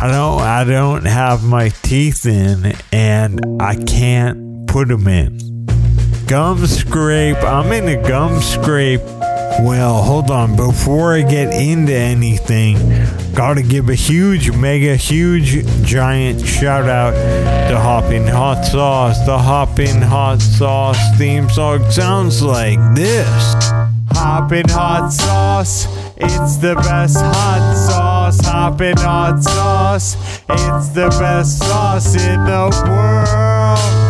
I don't I don't have my teeth in and I can't put them in. Gum scrape. I'm in a gum scrape. Well, hold on. Before I get into anything, gotta give a huge, mega, huge, giant shout out to Hoppin' Hot Sauce. The Hoppin' Hot Sauce theme song sounds like this. Hoppin' Hot Sauce. It's the best hot sauce. Hoppin' Hot Sauce. It's the best sauce in the world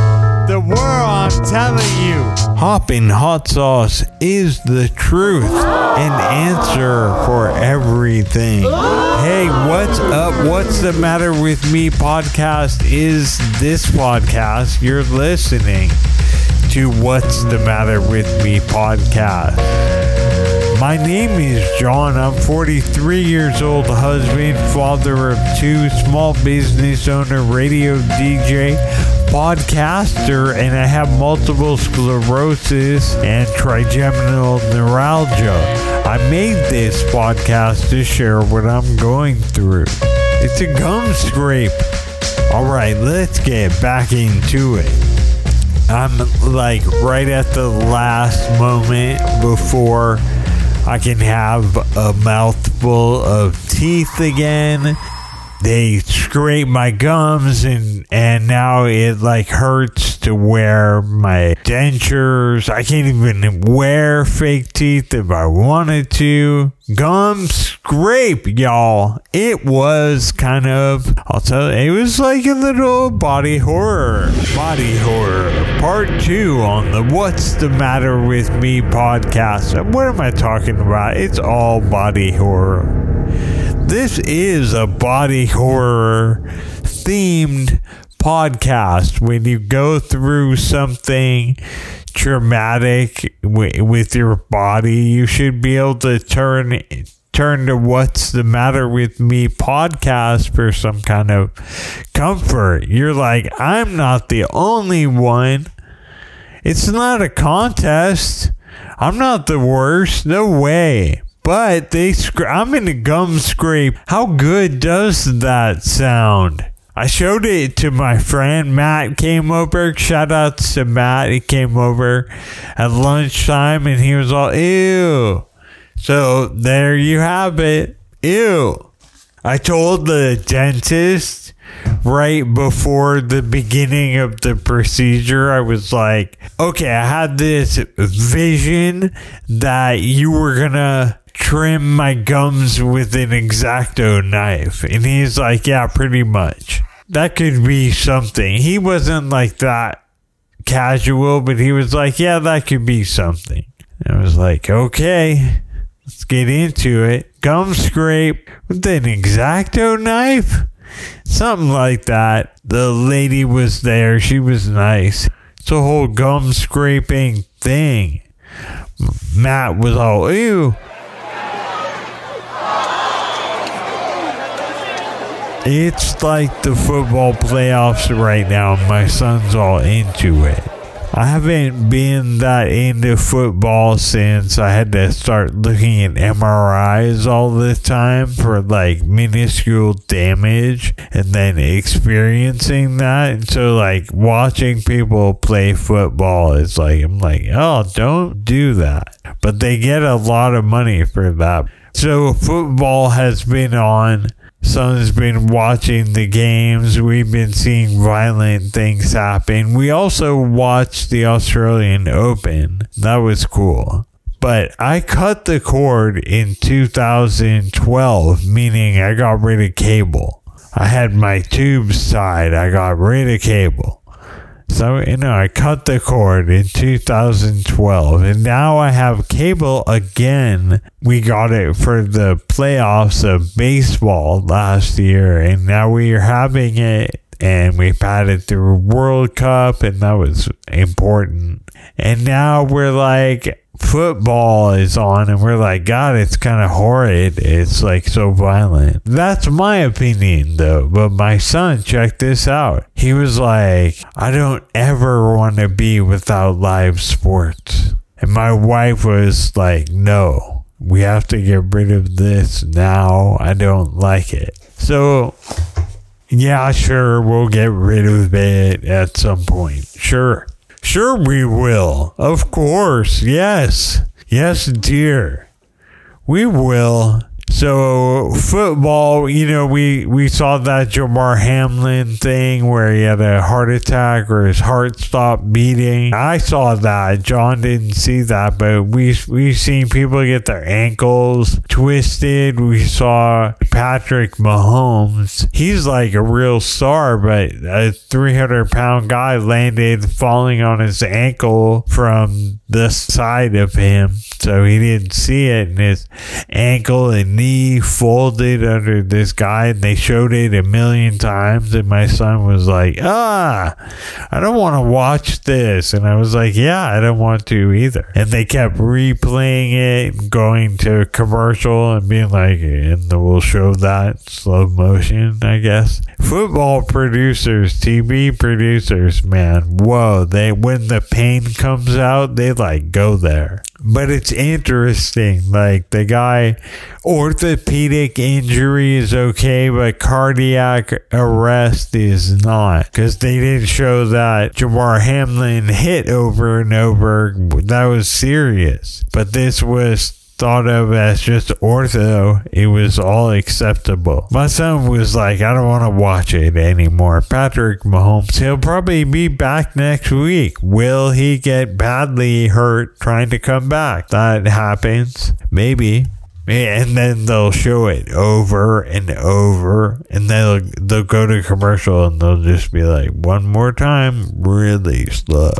the world, I'm telling you. Hoppin' hot sauce is the truth and answer for everything. Hey, what's up? What's the matter with me? Podcast is this podcast. You're listening to What's the Matter with Me podcast. My name is John. I'm 43 years old, husband, father of two, small business owner, radio DJ podcaster and I have multiple sclerosis and trigeminal neuralgia. I made this podcast to share what I'm going through. It's a gum scrape. All right, let's get back into it. I'm like right at the last moment before I can have a mouthful of teeth again. They scrape my gums and and now it like hurts to wear my dentures. I can't even wear fake teeth if I wanted to. Gum scrape, y'all. It was kind of I'll tell you, it was like a little body horror. Body horror. Part two on the What's the Matter with Me podcast. What am I talking about? It's all body horror. This is a body horror themed podcast. When you go through something traumatic with your body, you should be able to turn turn to what's the matter with me podcast for some kind of comfort. You're like, I'm not the only one. It's not a contest. I'm not the worst. No way but they I'm in a gum scrape. How good does that sound? I showed it to my friend Matt came over. Shout out to Matt. He came over at lunchtime and he was all ew. So there you have it. Ew. I told the dentist right before the beginning of the procedure, I was like, okay, I had this vision that you were gonna trim my gums with an X-Acto knife. And he's like, yeah, pretty much. That could be something. He wasn't like that casual, but he was like, yeah, that could be something. I was like, okay, let's get into it. Gum scrape with an X-Acto knife? Something like that. The lady was there. She was nice. It's a whole gum scraping thing. Matt was all, ew. It's like the football playoffs right now. My son's all into it. I haven't been that into football since I had to start looking at MRIs all the time for like minuscule damage and then experiencing that. And so, like, watching people play football is like, I'm like, oh, don't do that. But they get a lot of money for that. So, football has been on son's been watching the games. We've been seeing violent things happen. We also watched the Australian Open. That was cool. But I cut the cord in 2012, meaning I got rid of cable. I had my tubes tied. I got rid of cable. So, you know, I cut the cord in 2012 and now I have cable again. We got it for the playoffs of baseball last year and now we are having it and we padded through World Cup and that was important. And now we're like, football is on and we're like, God, it's kind of horrid. It's like so violent. That's my opinion though. But my son, check this out. He was like, I don't ever want to be without live sports. And my wife was like, no, we have to get rid of this now. I don't like it. So Yeah, sure, we'll get rid of it at some point. Sure. Sure, we will. Of course. Yes. Yes, dear. We will. So football, you know, we we saw that Damar Hamlin thing where he had a heart attack or his heart stopped beating. I saw that. John didn't see that, but we we seen people get their ankles twisted. We saw Patrick Mahomes. He's like a real star, but a 300 pound guy landed falling on his ankle from the side of him, so he didn't see it, and his ankle and knee folded under this guy and they showed it a million times and my son was like ah i don't want to watch this. And i was like yeah i don't want to either. And they kept replaying it going to commercial and being like and we'll show that slow motion i guess. Football producers tv producers man whoa they when the pain comes out they like go there. But it's interesting like the guy orthopedic injury is okay, but cardiac arrest is not. Because they didn't show that Damar Hamlin hit over and over. That was serious. But this was thought of as just ortho, it was all acceptable. My son was like, I don't want to watch it anymore. Patrick Mahomes, he'll probably be back next week. Will he get badly hurt trying to come back? That happens. Maybe and then they'll show it over and over and they'll they'll go to commercial and they'll just be like one more time really slow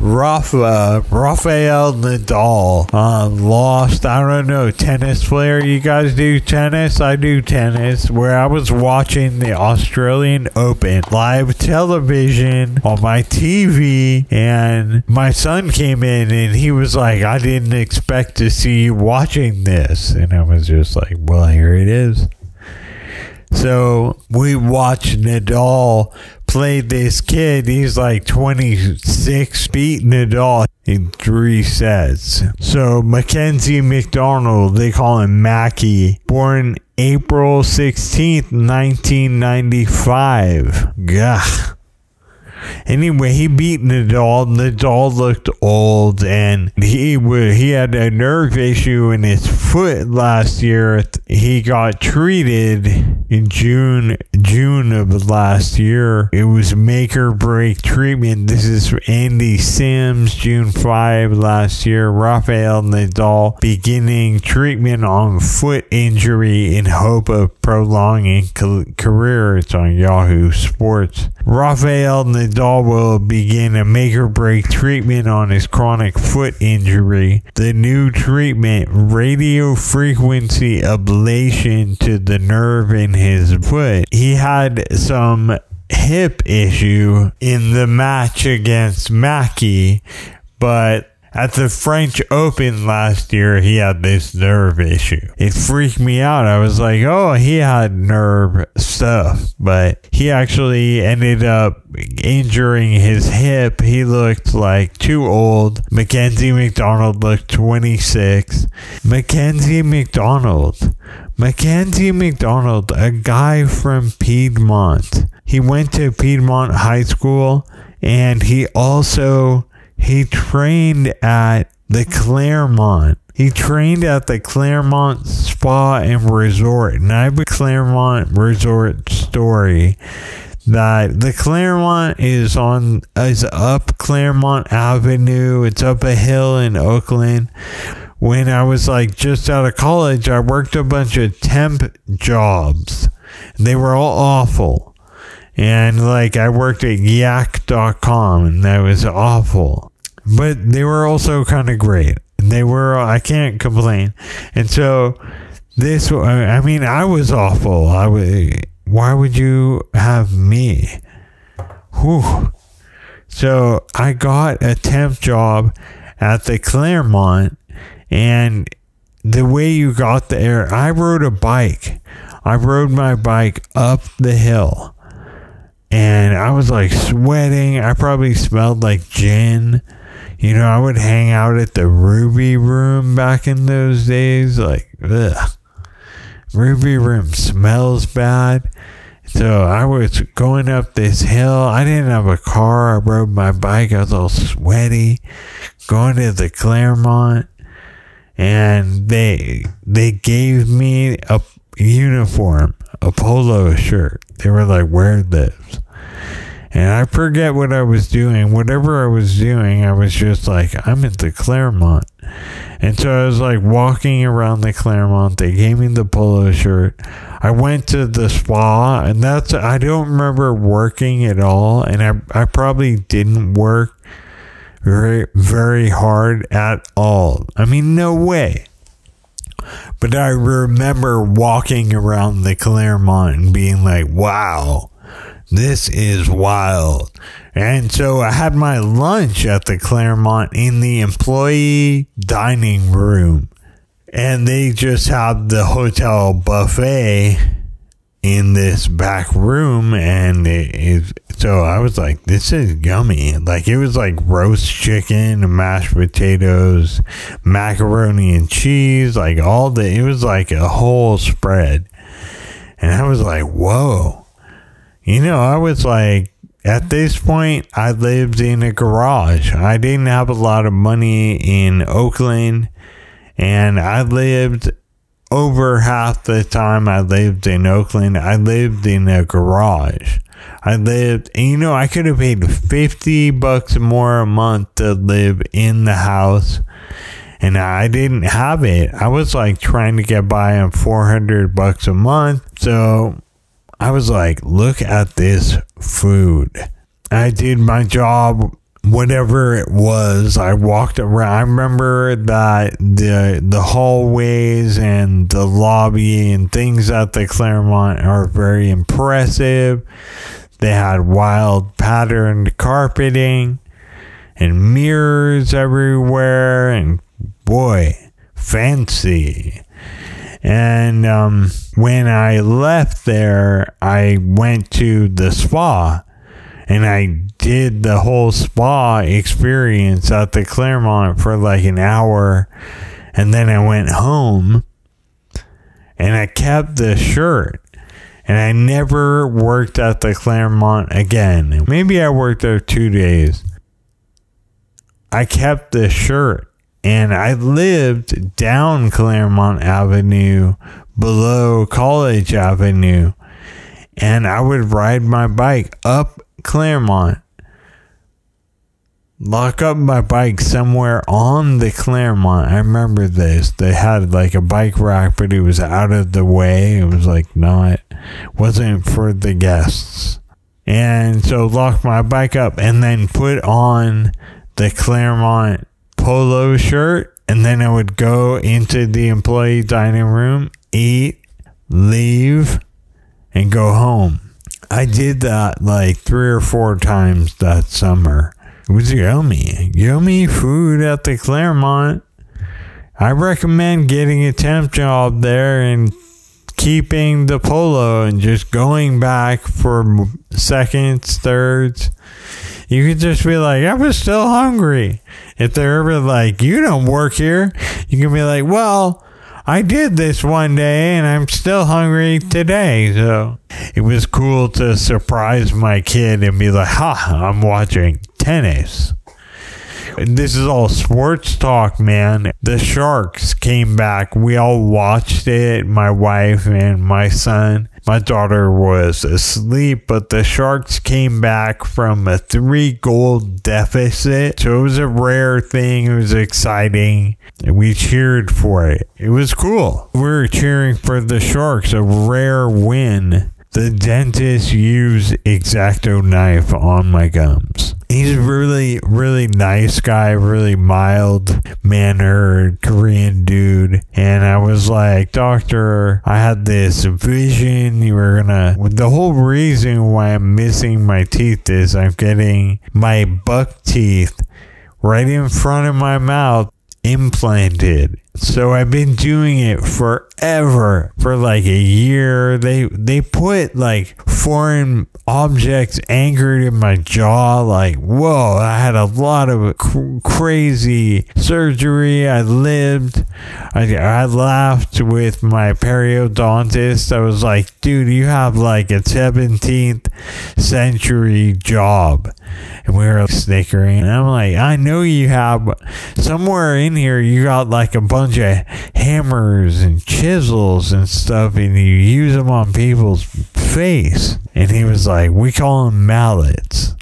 Rafa, Rafael Nadal uh, lost. I don't know, tennis player. You guys do tennis? I do tennis. Where I was watching the Australian Open live television on my TV, and my son came in and he was like, I didn't expect to see you watching this. And I was just like, well, here it is. So we watched Nadal play this kid. He's like 26 feet Nadal in three sets. So Mackenzie McDonald, they call him Mackie, born April 16th, 1995. Gah. Anyway, he beat Nadal. Nadal looked old, and he he had a nerve issue in his foot last year. He got treated in June June of last year. It was make or break treatment. This is Andy Sims, June five last year. Rafael Nadal beginning treatment on foot injury in hope of prolonging career. It's on Yahoo Sports. Rafael Nadal will begin a make or break treatment on his chronic foot injury. The new treatment, radio frequency ablation to the nerve in his foot. He had some hip issue in the match against Mackie, but at the French Open last year, he had this nerve issue. It freaked me out. I was like, oh, he had nerve stuff, but he actually ended up injuring his hip. He looked like too old. Mackenzie McDonald looked 26. Mackenzie McDonald. Mackenzie McDonald, a guy from Piedmont. He went to Piedmont High School and he also he trained at the Claremont. He trained at the Claremont Spa and Resort. And I have a Claremont Resort story that the Claremont is on is up Claremont Avenue. It's up a hill in Oakland. When I was like just out of college, I worked a bunch of temp jobs. They were all awful. And like I worked at yak.com and that was awful. But they were also kind of great. They were, I can't complain. And so this, I mean, I was awful. I would, why would you have me? Whew. So I got a temp job at the Claremont and the way you got there, I rode a bike. I rode my bike up the hill and I was like sweating. I probably smelled like gin. You know, I would hang out at the Ruby Room back in those days. Like, ugh. Ruby Room smells bad. So I was going up this hill. I didn't have a car. I rode my bike. I was all sweaty. Going to the Claremont, and they they gave me a uniform, a polo shirt. They were like, "Wear this." And I forget what I was doing. Whatever I was doing, I was just like, I'm at the Claremont. And so I was like walking around the Claremont. They gave me the polo shirt. I went to the spa, and that's, I don't remember working at all. And I, I probably didn't work very, very hard at all. I mean, no way. But I remember walking around the Claremont and being like, wow this is wild. And so I had my lunch at the Claremont in the employee dining room. And they just had the hotel buffet in this back room. And it, it, so I was like, this is yummy. Like it was like roast chicken, mashed potatoes, macaroni and cheese, like all the, it was like a whole spread. And I was like, whoa you know, I was like, at this point, I lived in a garage. I didn't have a lot of money in Oakland, and I lived over half the time I lived in Oakland, I lived in a garage. I lived, and you know, I could have paid 50 bucks more a month to live in the house, and I didn't have it. I was like trying to get by on 400 bucks a month. So I was like, look at this food. I did my job, whatever it was. I walked around. I remember that the the hallways and the lobby and things at the Claremont are very impressive. They had wild patterned carpeting and mirrors everywhere, and boy, fancy. And um, when I left there, I went to the spa and I did the whole spa experience at the Claremont for like an hour. And then I went home and I kept the shirt. And I never worked at the Claremont again. Maybe I worked there two days. I kept the shirt and I lived down Claremont Avenue below College Avenue. And I would ride my bike up Claremont, lock up my bike somewhere on the Claremont. I remember this. They had like a bike rack, but it was out of the way. It was like not, wasn't for the guests. And so lock my bike up and then put on the Claremont polo shirt and then I would go into the employee dining room, eat, leave, and go home. I did that like three or four times that summer. It was yummy. Yummy food at the Claremont. I recommend getting a temp job there and keeping the polo and just going back for seconds, thirds. You could just be like, I was still hungry. If they're ever like, you don't work here, you can be like, well, I did this one day and I'm still hungry today. So it was cool to surprise my kid and be like, ha, I'm watching tennis. This is all sports talk, man. The Sharks came back. We all watched it, my wife and my son. My daughter was asleep, but the Sharks came back from a three goal deficit. So it was a rare thing. It was exciting. And we cheered for it. It was cool. We were cheering for the Sharks, a rare win. The dentist used X-Acto knife on my gums he's really, really nice guy, really mild mannered Korean dude. And I was like, Doctor, I had this vision. You were gonna. The whole reason why I'm missing my teeth is I'm getting my buck teeth right in front of my mouth implanted. So I've been doing it forever, for like a year. They they put like foreign objects anchored in my jaw. Like whoa, I had a lot of cr- crazy surgery. I lived. I I laughed with my periodontist. I was like, dude, you have like a 17th century job. And we were snickering. And I'm like, I know you have somewhere in here, you got like a bunch of hammers and chisels and stuff, and you use them on people's face. And he was like, we call them mallets.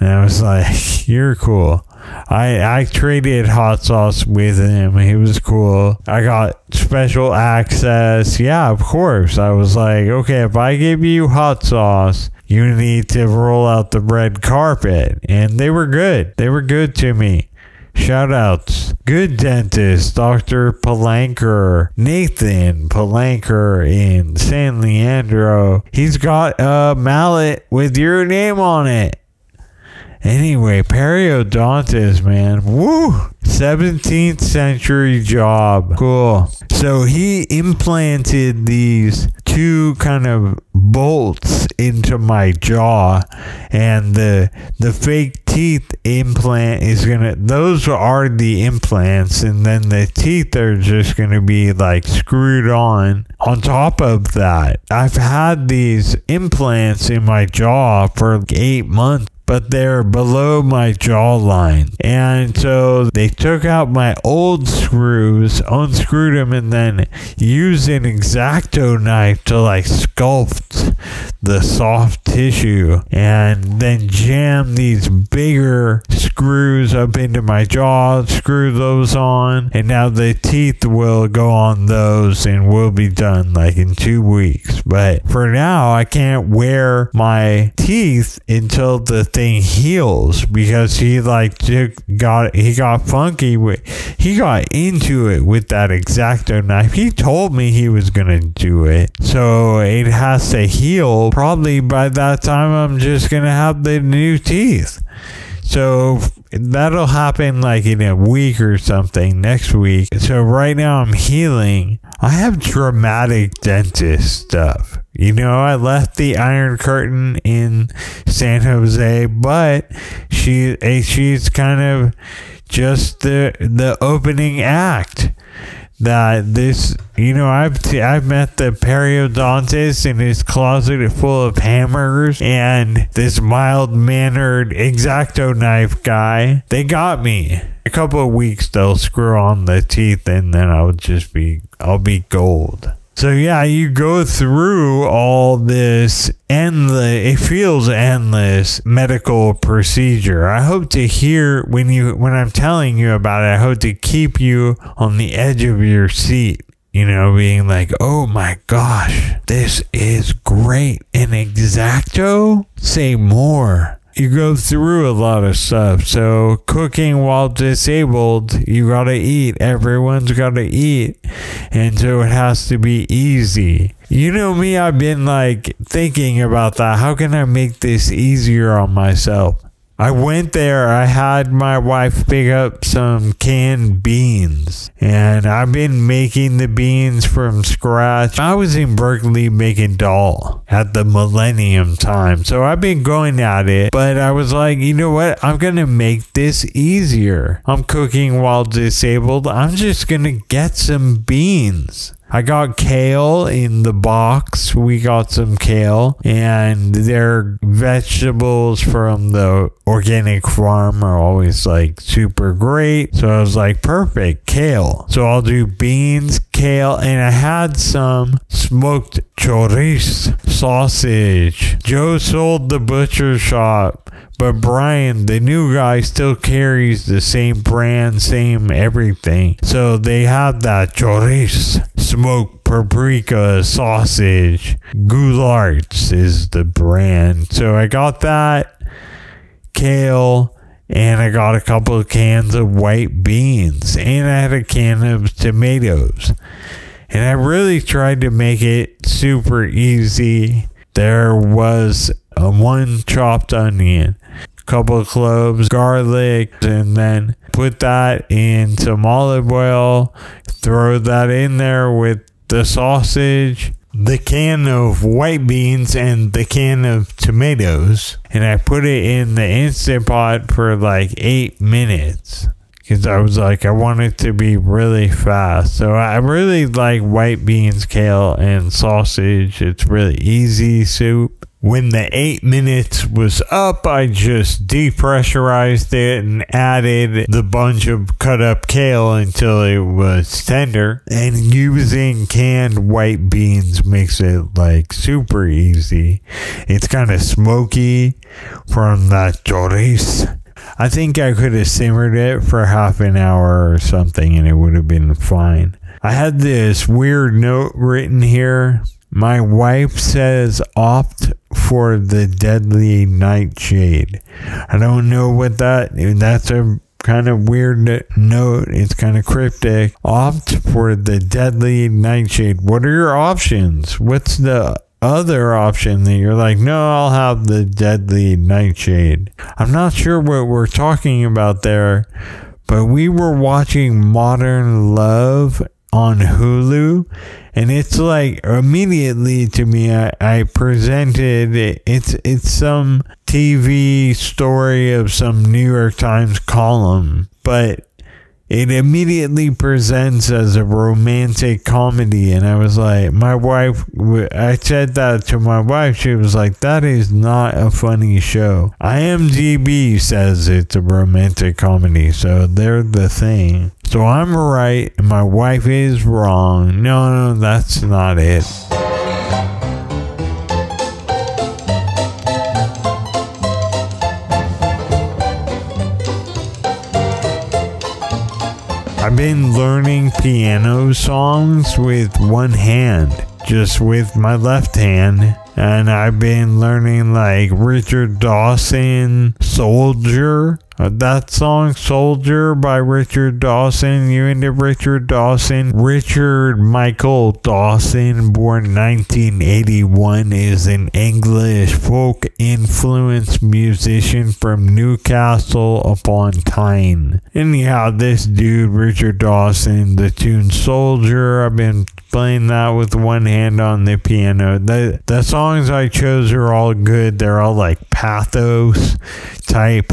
And I was like, you're cool. I I traded hot sauce with him. He was cool. I got special access. Yeah, of course. I was like, okay, if I give you hot sauce, you need to roll out the red carpet. And they were good. They were good to me. Shout outs. Good dentist, Dr. Palanker, Nathan Palanker in San Leandro. He's got a mallet with your name on it. Anyway, periodontist, man. Woo! 17th century job. Cool. So he implanted these two kind of bolts into my jaw and the the fake teeth implant is gonna those are the implants and then the teeth are just gonna be like screwed on on top of that. I've had these implants in my jaw for eight months but they're below my jawline. And so they took out my old screws, unscrewed them, and then used an X-Acto knife to like sculpt the soft tissue and then jam these bigger screws up into my jaw, screw those on, and now the teeth will go on those and will be done like in two weeks. But for now, I can't wear my teeth until the thing heals because he like got he got funky with he got into it with that X-Acto knife. He told me he was gonna do it, so it has to heal. Probably by that time, I'm just gonna have the new teeth. So that'll happen like in a week or something next week. So right now I'm healing. I have dramatic dentist stuff. You know, I left the Iron Curtain in San Jose, but she eh, she's kind of just the the opening act that this you know I've t- I've met the periodontist in his closet full of hammers and this mild mannered X-Acto knife guy. They got me. A couple of weeks they'll screw on the teeth and then I'll just be I'll be gold so yeah, you go through all this endless it feels endless medical procedure. I hope to hear when you when I'm telling you about it, I hope to keep you on the edge of your seat. You know, being like, oh my gosh, this is great. An X-Acto? Say more you go through a lot of stuff. So cooking while disabled, you gotta eat. Everyone's gotta eat. And so it has to be easy. You know me, I've been like thinking about that. How can I make this easier on myself? I went there. I had my wife pick up some canned beans, and I've been making the beans from scratch. I was in Berkeley making dal at the millennium time, so I've been going at it. But I was like, you know what? I'm gonna make this easier. I'm cooking while disabled. I'm just gonna get some beans. I got kale in the box. We got some kale, and their vegetables from the organic farm are always like super great. So I was like, perfect, kale. So I'll do beans, kale, and I had some smoked chorizo sausage. Joe sold the butcher shop but Brian, the new guy, still carries the same brand, same everything. So they have that chorizo, smoked paprika sausage. Goularts is the brand. So I got that, kale, and I got a couple of cans of white beans, and I had a can of tomatoes. And I really tried to make it super easy. There was a one chopped onion, couple of cloves, garlic, and then put that in some olive oil, throw that in there with the sausage, the can of white beans, and the can of tomatoes. And I put it in the Instant Pot for like eight minutes because I was like, I want it to be really fast. So I really like white beans, kale, and sausage. It's really easy soup. When the eight minutes was up, I just depressurized it and added the bunch of cut up kale until it was tender. And using canned white beans makes it like super easy. It's kind of smoky from that chorizo. I think I could have simmered it for half an hour or something and it would have been fine. I had this weird note written here. My wife says opt for the deadly nightshade. I don't know what that that's a kind of weird note. It's kind of cryptic. Opt for the deadly nightshade. What are your options? What's the other option that you're like, no, I'll have the deadly nightshade. I'm not sure what we're talking about there, but we were watching Modern Love on Hulu, and it's like immediately to me, I, I presented it, it's it's some TV story of some New York Times column, but it immediately presents as a romantic comedy and i was like my wife i said that to my wife. She was like that is not a funny show. Imdb says it's a romantic comedy so they're the thing so i'm right and my wife is wrong no no that's not it I've been learning piano songs with one hand, just with my left hand. And I've been learning like Richard Dawson, Soldier, uh, that song, Soldier by Richard Dawson. You into Richard Dawson? Richard Michael Dawson, born 1981, is an English folk influenced musician from Newcastle upon Tyne. Anyhow, this dude, Richard Dawson, the tune Soldier, I've been playing that with one hand on the piano. The, the songs I chose are all good. They're all like pathos type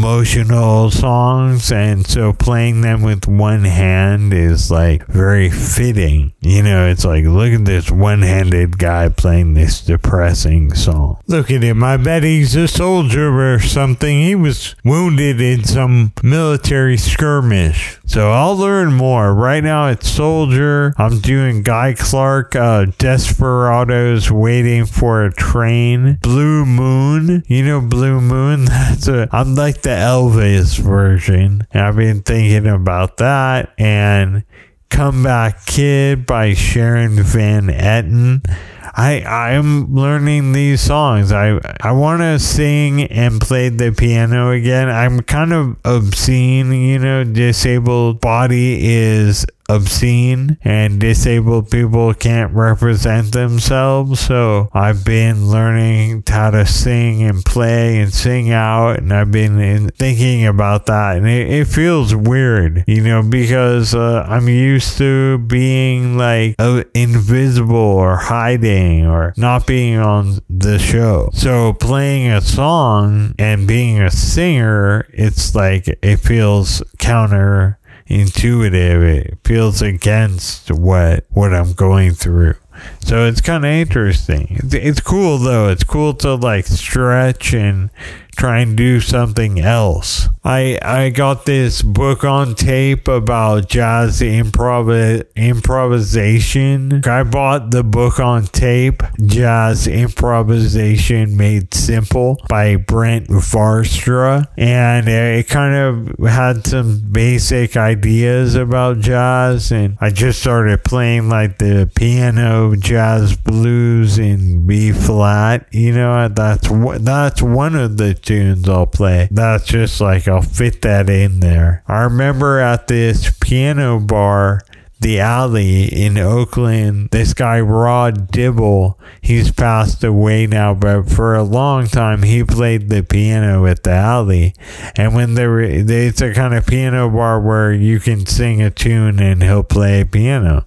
emotional songs and so playing them with one hand is like very fitting. You know it's like look at this one-handed guy playing this depressing song. Look at him. I bet he's a soldier or something. He was wounded in some military skirmish. So i'll learn more. Right now it's soldier. I'm doing guy clark uh desperados waiting for a train. Blue moon. You know blue moon? That's a i'm like the Elvis version. I've been thinking about that and Comeback Kid by Sharon Van Etten. I I'm learning these songs. I I want to sing and play the piano again. I'm kind of obscene, you know, disabled body is obscene and disabled people can't represent themselves. So I've been learning how to sing and play and sing out, and I've been thinking about that, and it, it feels weird, you know, because uh, I'm used to being like uh, invisible or hiding or not being on the show. So playing a song and being a singer, it's like it feels counter intuitive. It feels against what what I'm going through. So it's kind of interesting. It's, it's cool though. It's cool to like stretch and try and do something else. I I got this book on tape about jazz improv improvisation. I bought the book on tape, Jazz Improvisation Made Simple by Brent Vaartstra, and it kind of had some basic ideas about jazz. And I just started playing like the piano jazz blues in B flat. You know, that's that's one of the tunes I'll play. That's just like I'll fit that in there. I remember at this piano bar the alley in Oakland. This guy, Rod Dibble, he's passed away now, but for a long time he played the piano at the alley. And when there it's a kind of piano bar where you can sing a tune and he'll play a piano.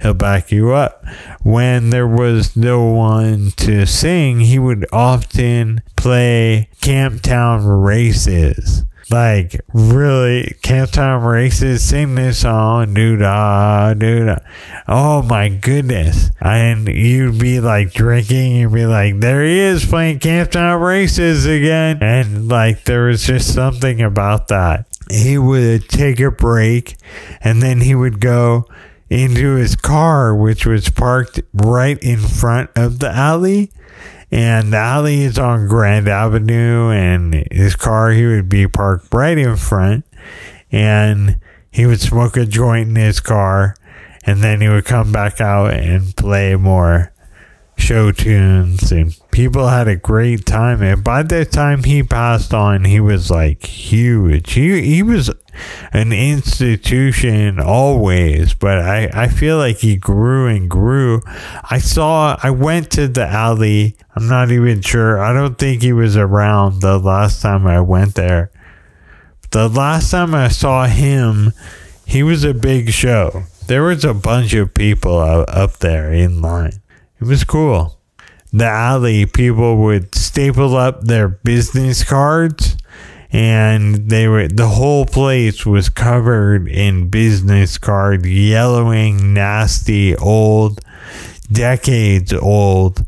He'll back you up. When there was no one to sing, he would often play Camptown races like really Camptown races sing this song doo da doo da oh my goodness. And you'd be like drinking you'd be like there he is playing Camptown races again. And like there was just something about that. He would take a break and then he would go into his car which was parked right in front of the alley and the alley is on Grand Avenue, and his car he would be parked right in front, and he would smoke a joint in his car, and then he would come back out and play more show tunes and people had a great time. And by the time he passed on he was like huge. He he was an institution always but i i feel like he grew and grew. I saw i went to the alley. I'm not even sure. I don't think he was around the last time i went there. The last time i saw him he was a big show. There was a bunch of people up there in line it was cool. The alley, people would staple up their business cards and they were the whole place was covered in business card yellowing nasty old decades old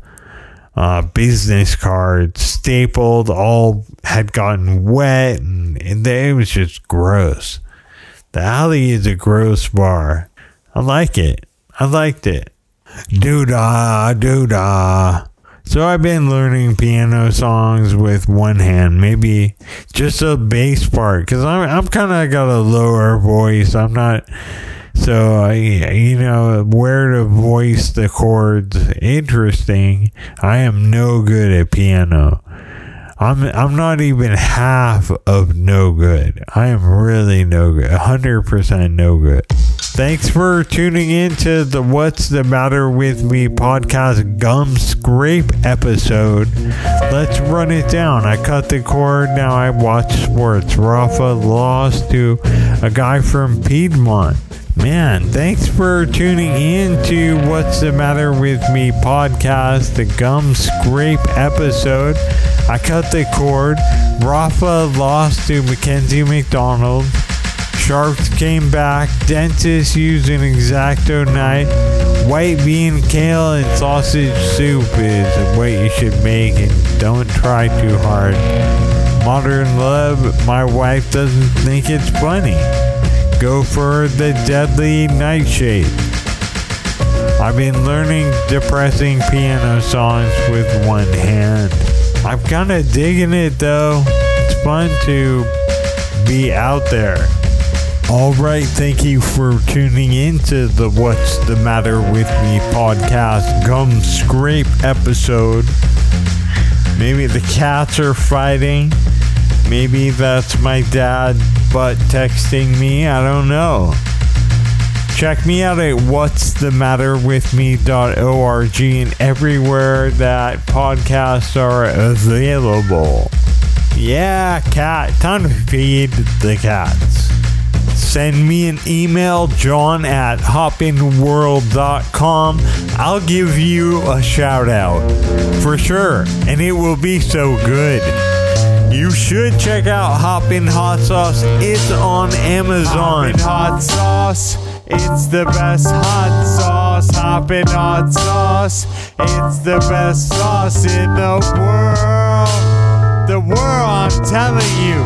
uh, business cards stapled all had gotten wet and, and it was just gross. The alley is a gross bar. I like it. I liked it doo da, doo da. So I've been learning piano songs with one hand, maybe just a bass part, because I'm I'm kind of got a lower voice. I'm not so I, you know where to voice the chords. Interesting. I am no good at piano. I'm I'm not even half of no good. I am really no good. 100% no good. Thanks for tuning in to the What's the Matter with Me podcast gum scrape episode. Let's run it down. I cut the cord. Now I watch sports. Rafa lost to a guy from Piedmont. Man, thanks for tuning in to What's the Matter with Me podcast, the gum scrape episode. I cut the cord. Rafa lost to Mackenzie McDonald. Sharks came back. Dentist used an X-Acto knife. White bean, kale, and sausage soup is what you should make, and don't try too hard. Modern love, my wife doesn't think it's funny. Go for the deadly nightshade. I've been learning depressing piano songs with one hand. I'm kind of digging it though. It's fun to be out there. All right, thank you for tuning in to the What's the Matter with Me podcast gum scrape episode. Maybe the cats are fighting. Maybe that's my dad butt texting me. I don't know. Check me out at what's the matter with me.org and everywhere that podcasts are available. Yeah, cat. Time to feed the cats send me an email, john at hoppinworld.com. I'll give you a shout out for sure, and it will be so good. You should check out Hoppin' Hot Sauce. It's on Amazon. Hoppin' Hot Sauce. It's the best hot sauce. Hoppin' Hot Sauce. It's the best sauce in the world. The world, I'm telling you.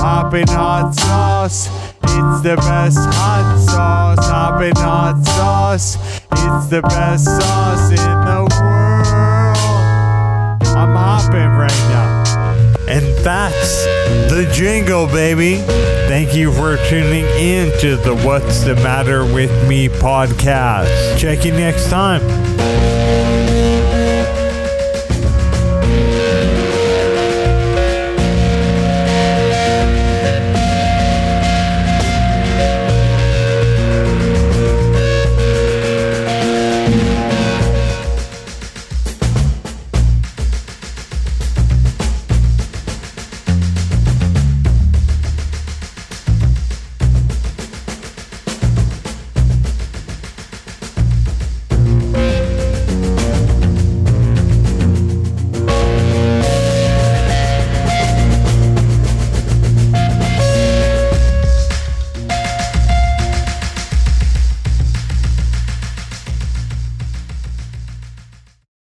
Hoppin' Hot Sauce. It's the best hot sauce, hoppin' hot sauce. It's the best sauce in the world. I'm hopping right now. And that's the jingle, baby. Thank you for tuning in to the What's the Matter with Me podcast. Check you next time.